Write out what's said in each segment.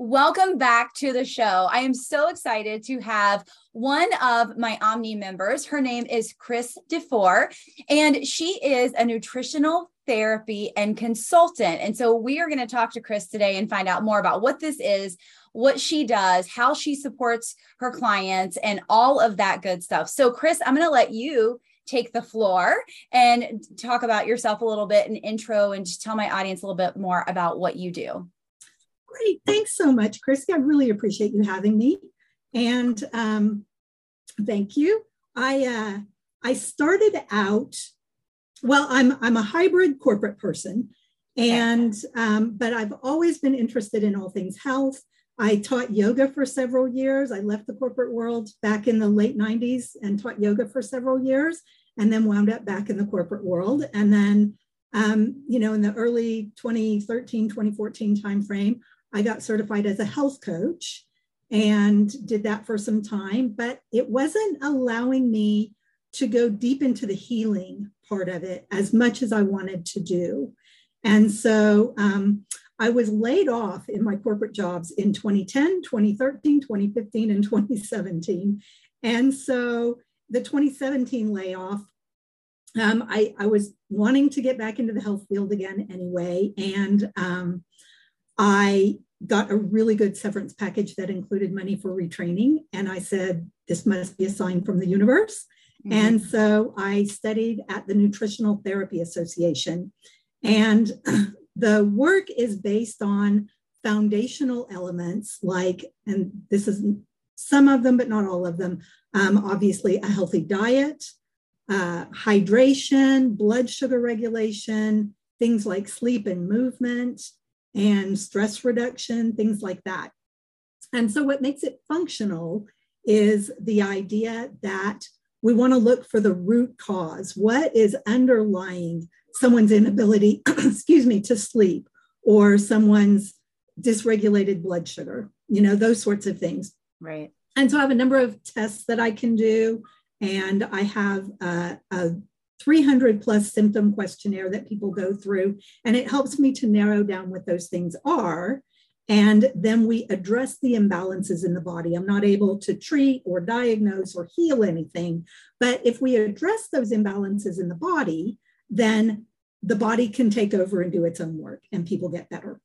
Welcome back to the show. I am so excited to have one of my Omni members. Her name is Kris DeFoer, and she is a nutritional therapy and consultant. And so we are going to talk to Kris today and find out more about what this is, what she does, how she supports her clients, and all of that good stuff. So, Kris, I'm going to let you take the floor and talk about yourself a little bit, an intro, and just tell my audience a little bit more about what you do. Great. Thanks so much, Christy. I really appreciate you having me. And um, thank you. I uh, I started out, well, I'm I'm a hybrid corporate person, and um, but I've always been interested in all things health. I taught yoga for several years. I left the corporate world back in the late 90s and taught yoga for several years, and then wound up back in the corporate world. And then, um, you know, in the early 2013, 2014 timeframe, I got certified as a health coach and did that for some time, but it wasn't allowing me to go deep into the healing part of it as much as I wanted to do. And so um, I was laid off in my corporate jobs in 2010, 2013, 2015, and 2017. And so the 2017 layoff, um, I, I, was wanting to get back into the health field again anyway. And um, I got a really good severance package that included money for retraining. And I said, this must be a sign from the universe. Mm-hmm. And so I studied at the Nutritional Therapy Association. And the work is based on foundational elements like, and this is some of them, but not all of them, um, obviously, a healthy diet, uh, hydration, blood sugar regulation, things like sleep and movement, and stress reduction, things like that. And so, what makes it functional is the idea that we want to look for the root cause. What is underlying someone's inability, excuse me, to sleep or someone's dysregulated blood sugar, you know, those sorts of things. Right. And so I have a number of tests that I can do. And I have a, a 300 plus symptom questionnaire that people go through, and it helps me to narrow down what those things are. And then we address the imbalances in the body. I'm not able to treat or diagnose or heal anything, but if we address those imbalances in the body, then the body can take over and do its own work, and people get better.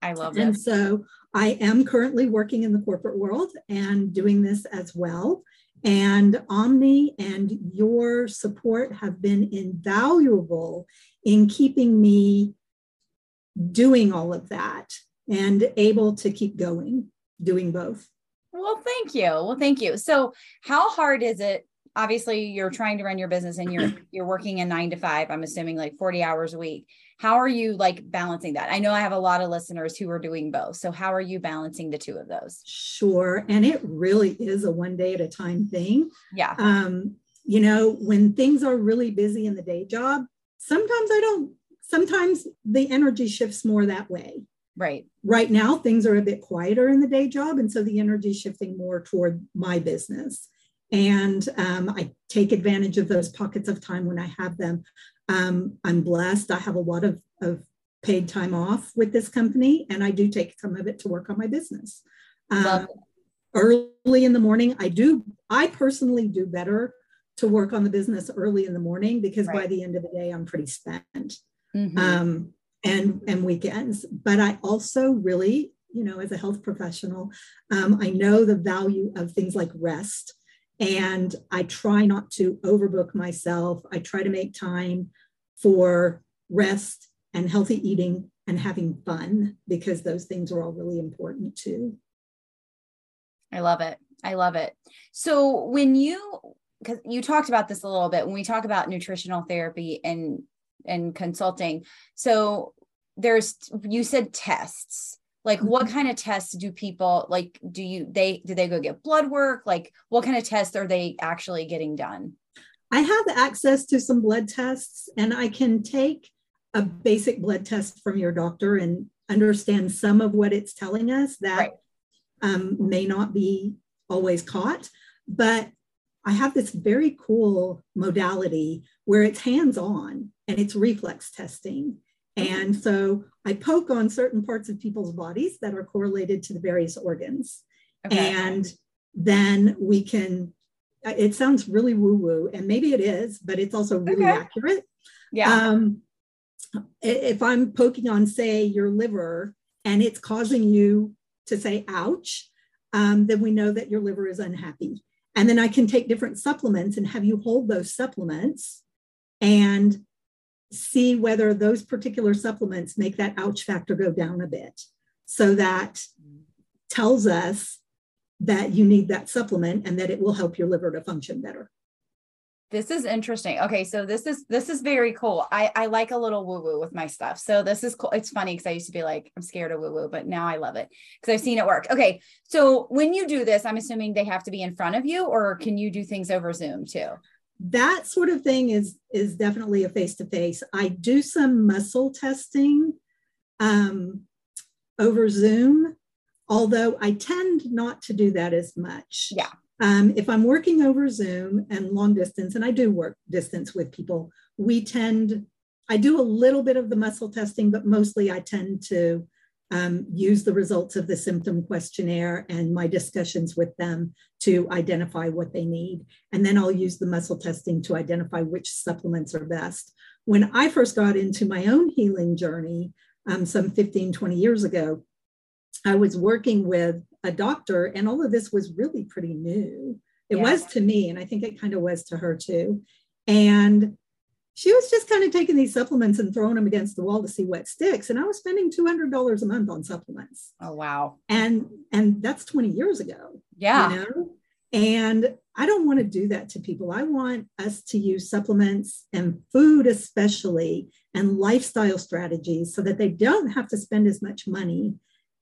I love it. And so I am currently working in the corporate world and doing this as well. And Omni and your support have been invaluable in keeping me doing all of that and able to keep going, doing both. Well, thank you. Well, thank you. So, how hard is it obviously you're trying to run your business and you're you're working a 9 to 5 i'm assuming like 40 hours a week how are you like balancing that? I know i have a lot of listeners who are doing both so how are you balancing the two of those? Sure and it really is a one day at a time thing. Yeah. Um you know when things are really busy in the day job sometimes i don't sometimes the energy shifts more that way. Right. Right now things are a bit quieter in the day job and so the energy shifting more toward my business. And um, I take advantage of those pockets of time when I have them. Um, I'm blessed. I have a lot of, of paid time off with this company, and I do take some of it to work on my business. Um, early in the morning, I do, I personally do better to work on the business early in the morning because right. by the end of the day, I'm pretty spent. Mm-hmm. Um, and and weekends but i also really you know as a health professional um, i know the value of things like rest Mm-hmm. and I try not to overbook myself. I try to make time for rest and healthy eating and having fun because those things are all really important too. I love it. I love it. So when you because you talked about this a little bit when we talk about nutritional therapy and and consulting. So there's you said tests like what mm-hmm. kind of tests do people like do you they do they go get blood work like what kind of tests are they actually getting done i have access to some blood tests and i can take a basic blood test from your doctor and understand some of what it's telling us that right. um, may not be always caught but i have this very cool modality where it's hands on and it's reflex testing And so I poke on certain parts of people's bodies that are correlated to the various organs. Okay. And then we can, it sounds really woo woo, and maybe it is, but it's also really okay. accurate. Yeah. Um, if I'm poking on, say, your liver and it's causing you to say, ouch, um, then we know that your liver is unhappy. And then I can take different supplements and have you hold those supplements and see whether those particular supplements make that ouch factor go down a bit. So that tells us that you need that supplement and that it will help your liver to function better. This is interesting. Okay, so this is this is very cool. I I like a little woo woo with my stuff. So this is cool. It's funny because I used to be like I'm scared of woo woo, but now I love it because I've seen it work. Okay, so when you do this, I'm assuming they have to be in front of you, or can you do things over Zoom too? That sort of thing is is definitely a face to face. I do some muscle testing um, over Zoom, although I tend not to do that as much. Yeah. Um, if I'm working over Zoom and long distance, and I do work distance with people, we tend, I do a little bit of the muscle testing, but mostly I tend to um, use the results of the symptom questionnaire and my discussions with them to identify what they need. And then I'll use the muscle testing to identify which supplements are best. When I first got into my own healing journey, um, some 15, 20 years ago, I was working with a doctor, and all of this was really pretty new. It yeah. was to me, and I think it kind of was to her too. And she was just kind of taking these supplements and throwing them against the wall to see what sticks. And I was spending two hundred dollars a month on supplements. Oh wow! And and that's twenty years ago. Yeah. You know? And I don't want to do that to people. I want us to use supplements and food, especially, and lifestyle strategies so that they don't have to spend as much money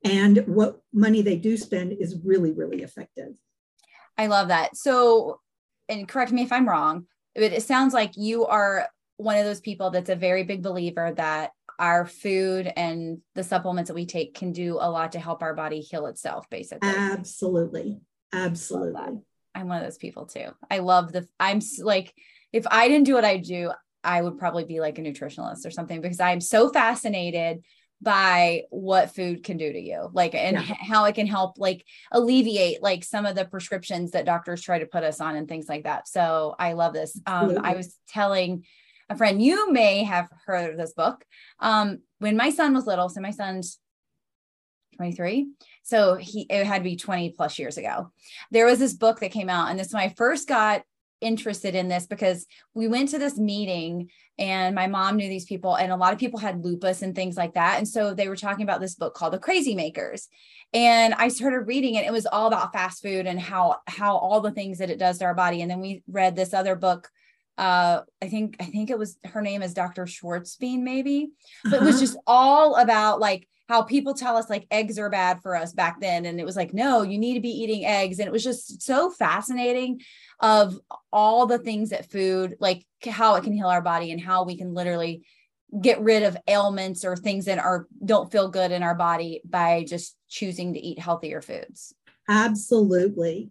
and what money they do spend is really really effective i love that so and correct me if i'm wrong but it sounds like you are one of those people that's a very big believer that our food and the supplements that we take can do a lot to help our body heal itself basically. Absolutely. Absolutely. I'm one of those people too. I love the i'm like if i didn't do what i do i would probably be like a nutritionalist or something because i'm so fascinated by what food can do to you like and yeah. how it can help like alleviate like some of the prescriptions that doctors try to put us on and things like that. So i love this. Um, i was telling a friend. You may have heard of this book. Um, when my son was little so my son's 23 so he it had to be 20 plus years ago. There was this book that came out and this is when i first got interested in this because we went to this meeting and my mom knew these people and a lot of people had lupus and things like that and so they were talking about this book called the crazy makers. And i started reading it. It was all about fast food and how how all the things that it does to our body. And then we read this other book uh i think i think it was her name is dr Schwarzbein maybe but uh-huh. it was uh-huh. just all about like how people tell us like eggs are bad for us back then and it was like no you need to be eating eggs and it was just so fascinating of all the things that food like how it can heal our body and how we can literally get rid of ailments or things that are don't feel good in our body by just choosing to eat healthier foods absolutely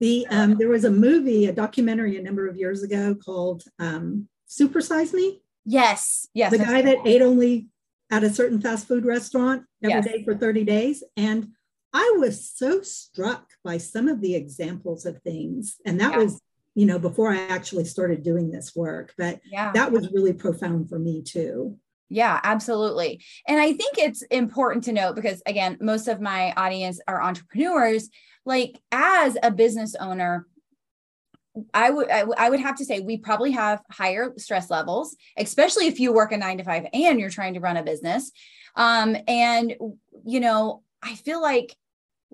the um, there was a movie a documentary a number of years ago called um, super size me yes yes the guy that ate only at a certain fast food restaurant every yes. day for 30 days. And I was so struck by some of the examples of things. And that yeah. was, you know, before I actually started doing this work, but yeah. that was really profound for me too. Yeah, absolutely. And I think it's important to note because, again, most of my audience are entrepreneurs. Like, as a business owner, I would I would have to say we probably have higher stress levels, especially if you work a nine to five and you're trying to run a business. Um, and you know, I feel like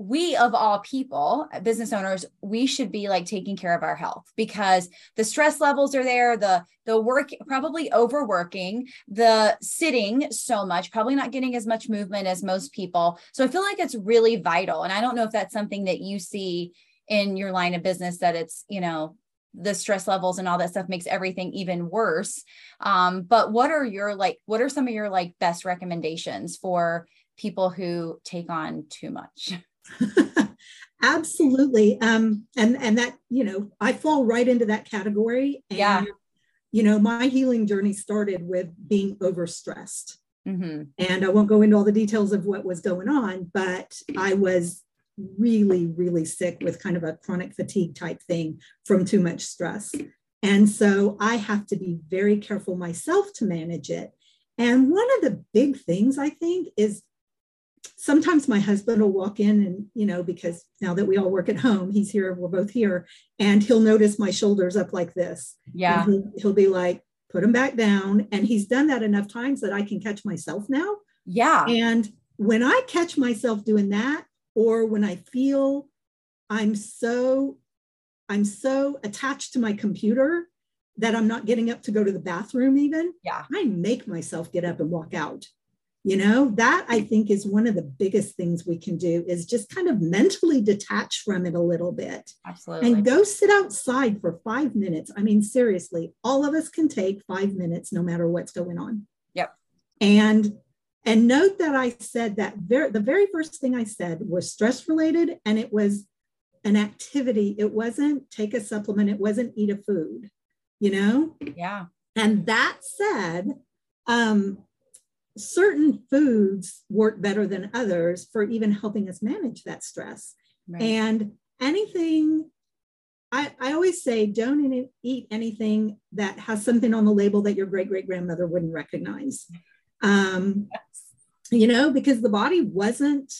we of all people business owners we should be like taking care of our health because the stress levels are there the the work probably overworking the sitting so much probably not getting as much movement as most people. So i feel like it's really vital and i don't know if that's something that you see in your line of business that it's you know the stress levels and all that stuff makes everything even worse. Um, but what are your like what are some of your like best recommendations for people who take on too much absolutely um, and and that you know i fall right into that category and, yeah you know my healing journey started with being overstressed Mm-hmm. And I won't go into all the details of what was going on, but I was really, really sick with kind of a chronic fatigue type thing from too much stress. And so I have to be very careful myself to manage it. And one of the big things I think is sometimes my husband will walk in and, you know, because now that we all work at home, he's here, we're both here, and he'll notice my shoulders up like this. Yeah. He'll, he'll be like, put them back down. And he's done that enough times that I can catch myself now. Yeah. And when I catch myself doing that, or when I feel I'm so I'm so attached to my computer that I'm not getting up to go to the bathroom even. Yeah. I make myself get up and walk out. You know, that I think is one of the biggest things we can do is just kind of mentally detach from it a little bit. Absolutely. And go sit outside for five minutes. I mean, seriously, all of us can take five minutes no matter what's going on. Yep. And and note that I said that very, the very first thing I said was stress related and it was an activity. It wasn't take a supplement, it wasn't eat a food, you know? Yeah. And that said, um, certain foods work better than others for even helping us manage that stress. Right. And anything, I, I always say, don't eat anything that has something on the label that your great great grandmother wouldn't recognize. Um, yes. You know, because the body wasn't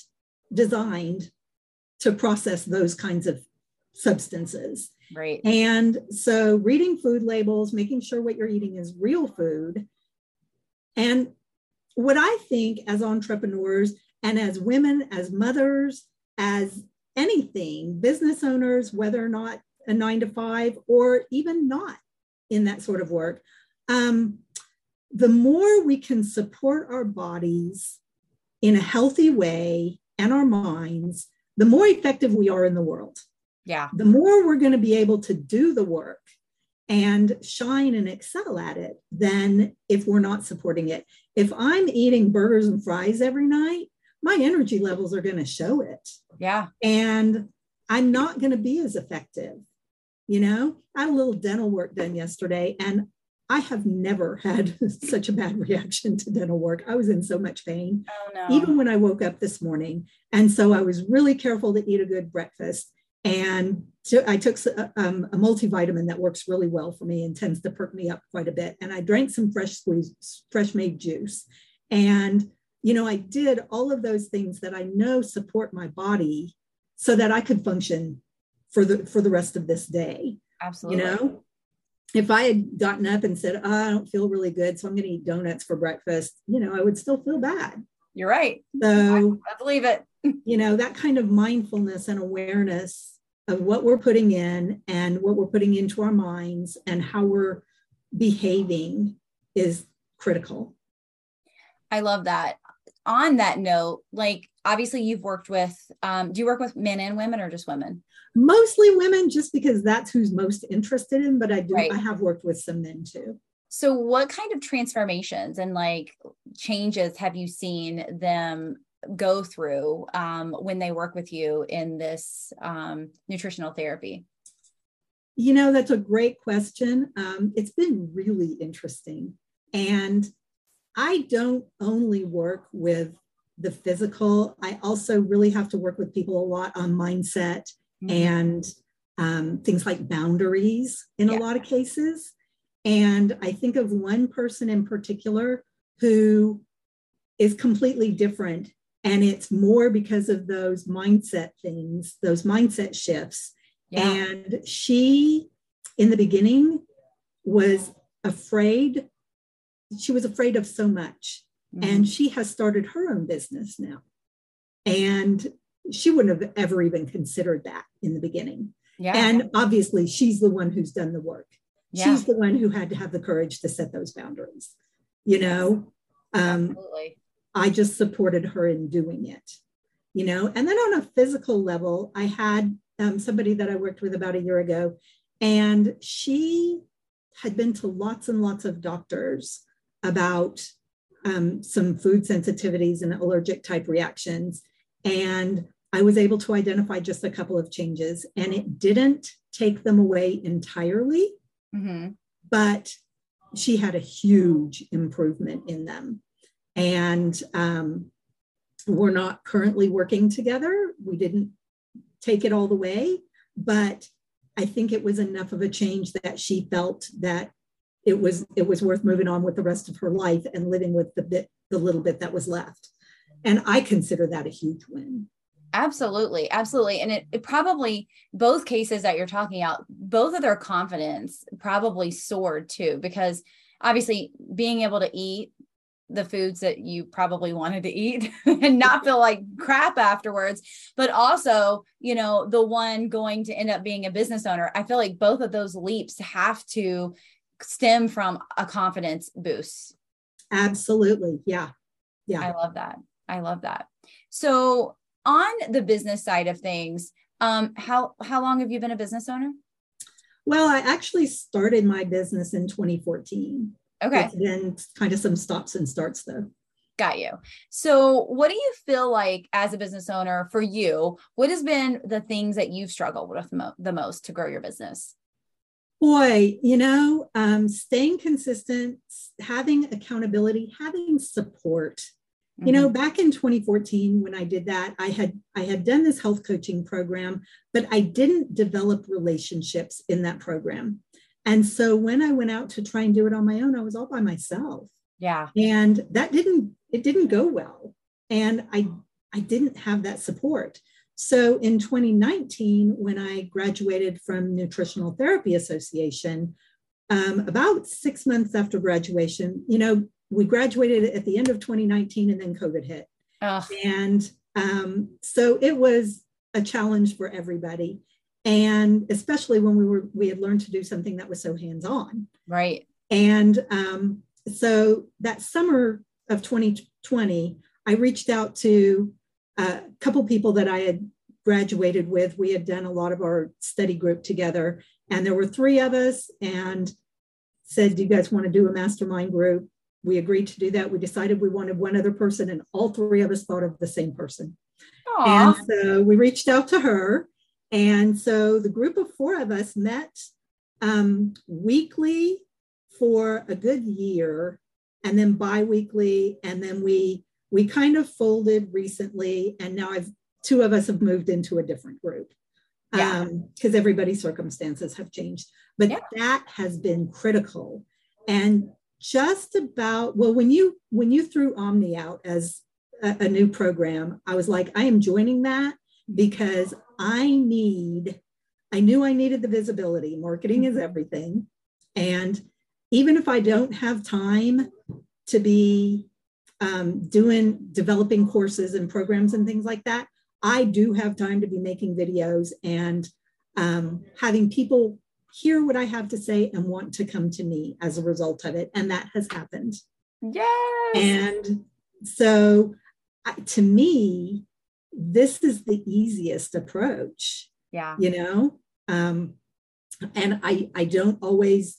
designed to process those kinds of substances. Right. And so reading food labels, making sure what you're eating is real food. And what I think as entrepreneurs and as women, as mothers, as anything, business owners, whether or not a nine to five or even not in that sort of work, um, the more we can support our bodies in a healthy way and our minds, the more effective we are in the world. Yeah. The more we're going to be able to do the work and shine and excel at it than if we're not supporting it. If I'm eating burgers and fries every night, my energy levels are going to show it. Yeah. And I'm not going to be as effective. You know, I had a little dental work done yesterday and I have never had such a bad reaction to dental work. I was in so much pain, oh, no. even when I woke up this morning. And so I was really careful to eat a good breakfast. And I took um, a multivitamin that works really well for me and tends to perk me up quite a bit. And I drank some fresh squeezed, fresh made juice. And, you know, I did all of those things that I know support my body so that I could function for the for the rest of this day. Absolutely. You know, if I had gotten up and said, oh, I don't feel really good, so I'm going to eat donuts for breakfast, you know, I would still feel bad. You're right. So I, I believe it. you know, that kind of mindfulness and awareness of what we're putting in and what we're putting into our minds and how we're behaving is critical. I love that. On that note, like obviously you've worked with, um, do you work with men and women or just women? mostly women just because that's who's most interested in but i do right. i have worked with some men too so what kind of transformations and like changes have you seen them go through um, when they work with you in this um, nutritional therapy you know that's a great question um, it's been really interesting and i don't only work with the physical i also really have to work with people a lot on mindset mm-hmm. and um, things like boundaries in yeah. a lot of cases. And I think of one person in particular who is completely different. And it's more because of those mindset things, those mindset shifts. Yeah. And she, in the beginning, was afraid. She was afraid of so much. Mm-hmm. And she has started her own business now. And she wouldn't have ever even considered that in the beginning. Yeah. And obviously, she's the one who's done the work. Yeah. She's the one who had to have the courage to set those boundaries. You know, um, Absolutely. I just supported her in doing it. You know, and then on a physical level, I had um, somebody that I worked with about a year ago, and she had been to lots and lots of doctors about um, some food sensitivities and allergic type reactions. And I was able to identify just a couple of changes, and it didn't take them away entirely, mm-hmm. but she had a huge improvement in them. And um, we're not currently working together. We didn't take it all the way, but I think it was enough of a change that she felt that it was it was worth moving on with the rest of her life and living with the bit the little bit that was left. And I consider that a huge win. Absolutely, absolutely. And it, it, probably both cases that you're talking about, both of their confidence probably soared too, because obviously being able to eat the foods that you probably wanted to eat and not feel like crap afterwards but also you know the one going to end up being a business owner i feel like both of those leaps have to stem from a confidence boost. Absolutely. Yeah. Yeah. I love that. I love that. So on the business side of things um how how long have you been a business owner? Well i actually started my business in 2014 Okay. then kind of some stops and starts though. Got you. So, what do you feel like as a business owner for you? What has been the things that you've struggled with mo- the most to grow your business? Boy, you know, um, staying consistent, having accountability, having support. Mm-hmm. You know, mm-hmm. back in 2014 when I did that, I had I had done this health coaching program, but I didn't develop relationships in that program. And so when I went out to try and do it on my own, I was all by myself. Yeah. And that didn't, it didn't go well. And I, I didn't have that support. So in 2019, when I graduated from Nutritional Therapy Association, um, about six months after graduation, you know, we graduated at the end of 2019 and then COVID hit. Ugh. And um, so it was a challenge for everybody and especially when we were we had learned to do something that was so hands-on. Right. And um, so that summer of 2020 i reached out to a couple people that i had graduated with. We had done a lot of our study group together and there were three of us and said do you guys want to do a mastermind group? We agreed to do that. We decided we wanted one other person and all three of us thought of the same person. Aww. and so we reached out to her and so the group of four of us met um, weekly for a good year and then bi-weekly and then we we kind of folded recently and now i've two of us have moved into a different group yeah. because um, everybody's circumstances have changed but yeah. that has been critical and just about well when you when you threw omni out as a, a new program i was like i am joining that because I need, I knew I needed the visibility. Marketing is everything. And even if I don't have time to be um, doing developing courses and programs and things like that, I do have time to be making videos and um, having people hear what I have to say and want to come to me as a result of it. And that has happened. Yes. And so to me, this is the easiest approach. Yeah. You know, um, and I I don't always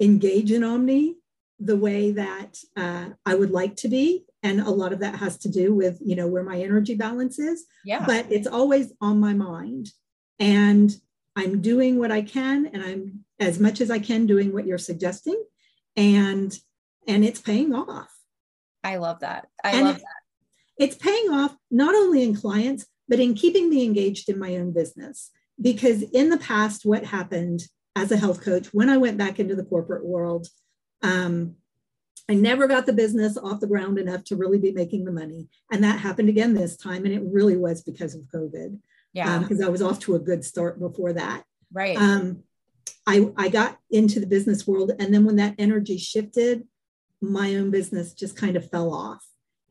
engage in Omni the way that uh, I would like to be. And a lot of that has to do with, you know, where my energy balance is. Yeah. But it's always on my mind. And I'm doing what I can and I'm as much as I can doing what you're suggesting. And and it's paying off. I love that. I and love that it's paying off not only in clients, but in keeping me engaged in my own business. Because in the past, what happened as a health coach when I went back into the corporate world, um, I never got the business off the ground enough to really be making the money. And that happened again this time. And it really was because of COVID. Yeah. Because um, I was off to a good start before that. Right. Um, I, I got into the business world. And then when that energy shifted, my own business just kind of fell off.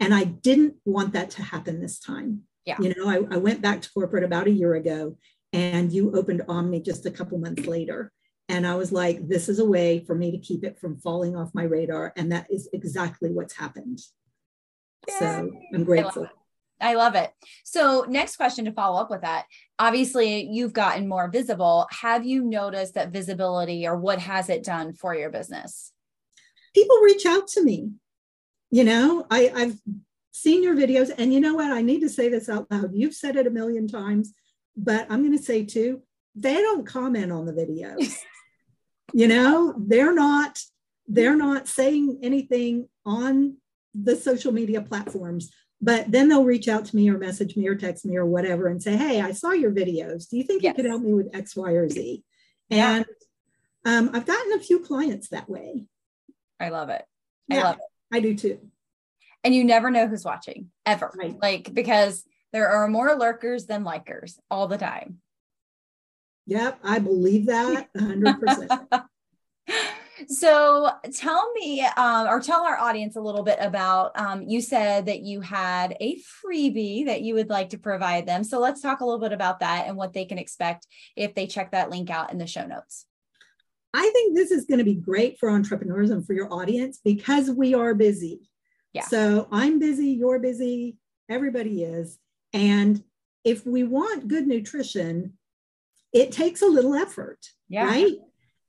And I didn't want that to happen this time. Yeah. You know, I, I went back to corporate about a year ago and you opened Omni just a couple months later. And I was like, this is a way for me to keep it from falling off my radar. And that is exactly what's happened. Yay. So I'm grateful. I love it. So, next question to follow up with that. Obviously, you've gotten more visible. Have you noticed that visibility or what has it done for your business? People reach out to me you know I, i've seen your videos and you know what i need to say this out loud you've said it a million times but i'm going to say too they don't comment on the videos you know they're not they're not saying anything on the social media platforms. But then they'll reach out to me or message me or text me or whatever and say, Hey, I saw your videos. Do you think yes. you could help me with X, Y, or Z? And um, I've gotten a few clients that way. I love it. I yeah, love it. I do too. And you never know who's watching ever. Right. Like, because there are more lurkers than likers all the time. Yep, I believe that 100%. so tell me um, or tell our audience a little bit about um, you said that you had a freebie that you would like to provide them so let's talk a little bit about that and what they can expect if they check that link out in the show notes i think this is going to be great for entrepreneurs and for your audience because we are busy yeah so i'm busy you're busy everybody is and if we want good nutrition it takes a little effort yeah. right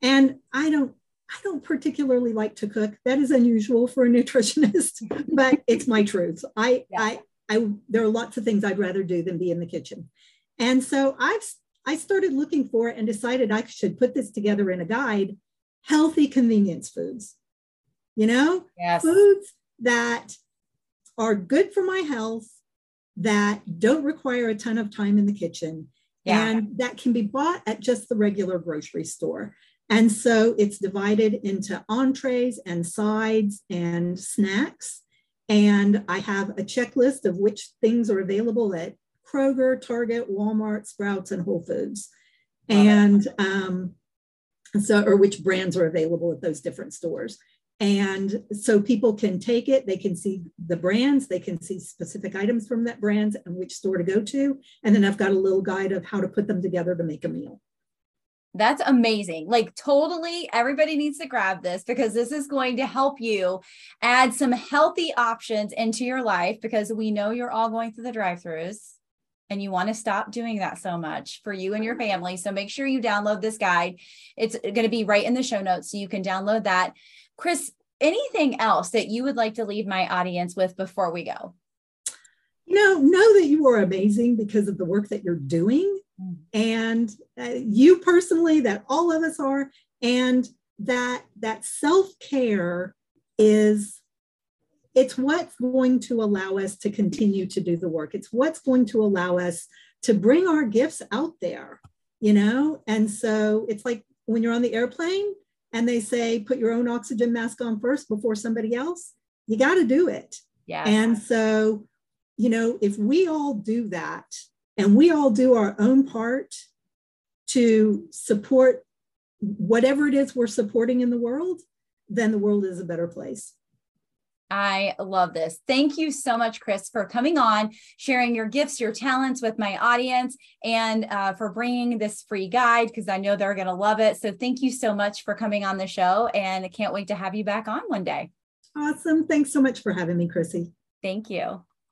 and i don't I don't particularly like to cook. That is unusual for a nutritionist, but it's my truth. I, yeah. I, I, there are lots of things I'd rather do than be in the kitchen. And so I've, I started looking for and decided I should put this together in a guide, healthy convenience foods, you know, yes. foods that are good for my health, that don't require a ton of time in the kitchen, yeah. and that can be bought at just the regular grocery store. And so it's divided into entrees and sides and snacks. And I have a checklist of which things are available at Kroger, Target, Walmart, Sprouts, and Whole Foods. And um, so, or which brands are available at those different stores. And so people can take it, they can see the brands, they can see specific items from that brand and which store to go to. And then I've got a little guide of how to put them together to make a meal. That's amazing. Like, totally, everybody needs to grab this because this is going to help you add some healthy options into your life because we know you're all going through the drive throughs and you want to stop doing that so much for you and your family. So, make sure you download this guide. It's going to be right in the show notes so you can download that. Kris, anything else that you would like to leave my audience with before we go? You know, know that you are amazing because of the work that you're doing Mm. and uh, you personally that all of us are and that that self-care is it's what's going to allow us to continue to do the work. It's what's going to allow us to bring our gifts out there you know? And so it's like when you're on the airplane and they say put your own oxygen mask on first before somebody else you got to do it. Yeah and so you know if we all do that and we all do our own part to support whatever it is we're supporting in the world, then the world is a better place. I love this. Thank you so much, Kris, for coming on, sharing your gifts, your talents with my audience, and uh, for bringing this free guide because I know they're going to love it. So, thank you so much for coming on the show, and I can't wait to have you back on one day. Awesome. Thanks so much for having me, Crissy. Thank you.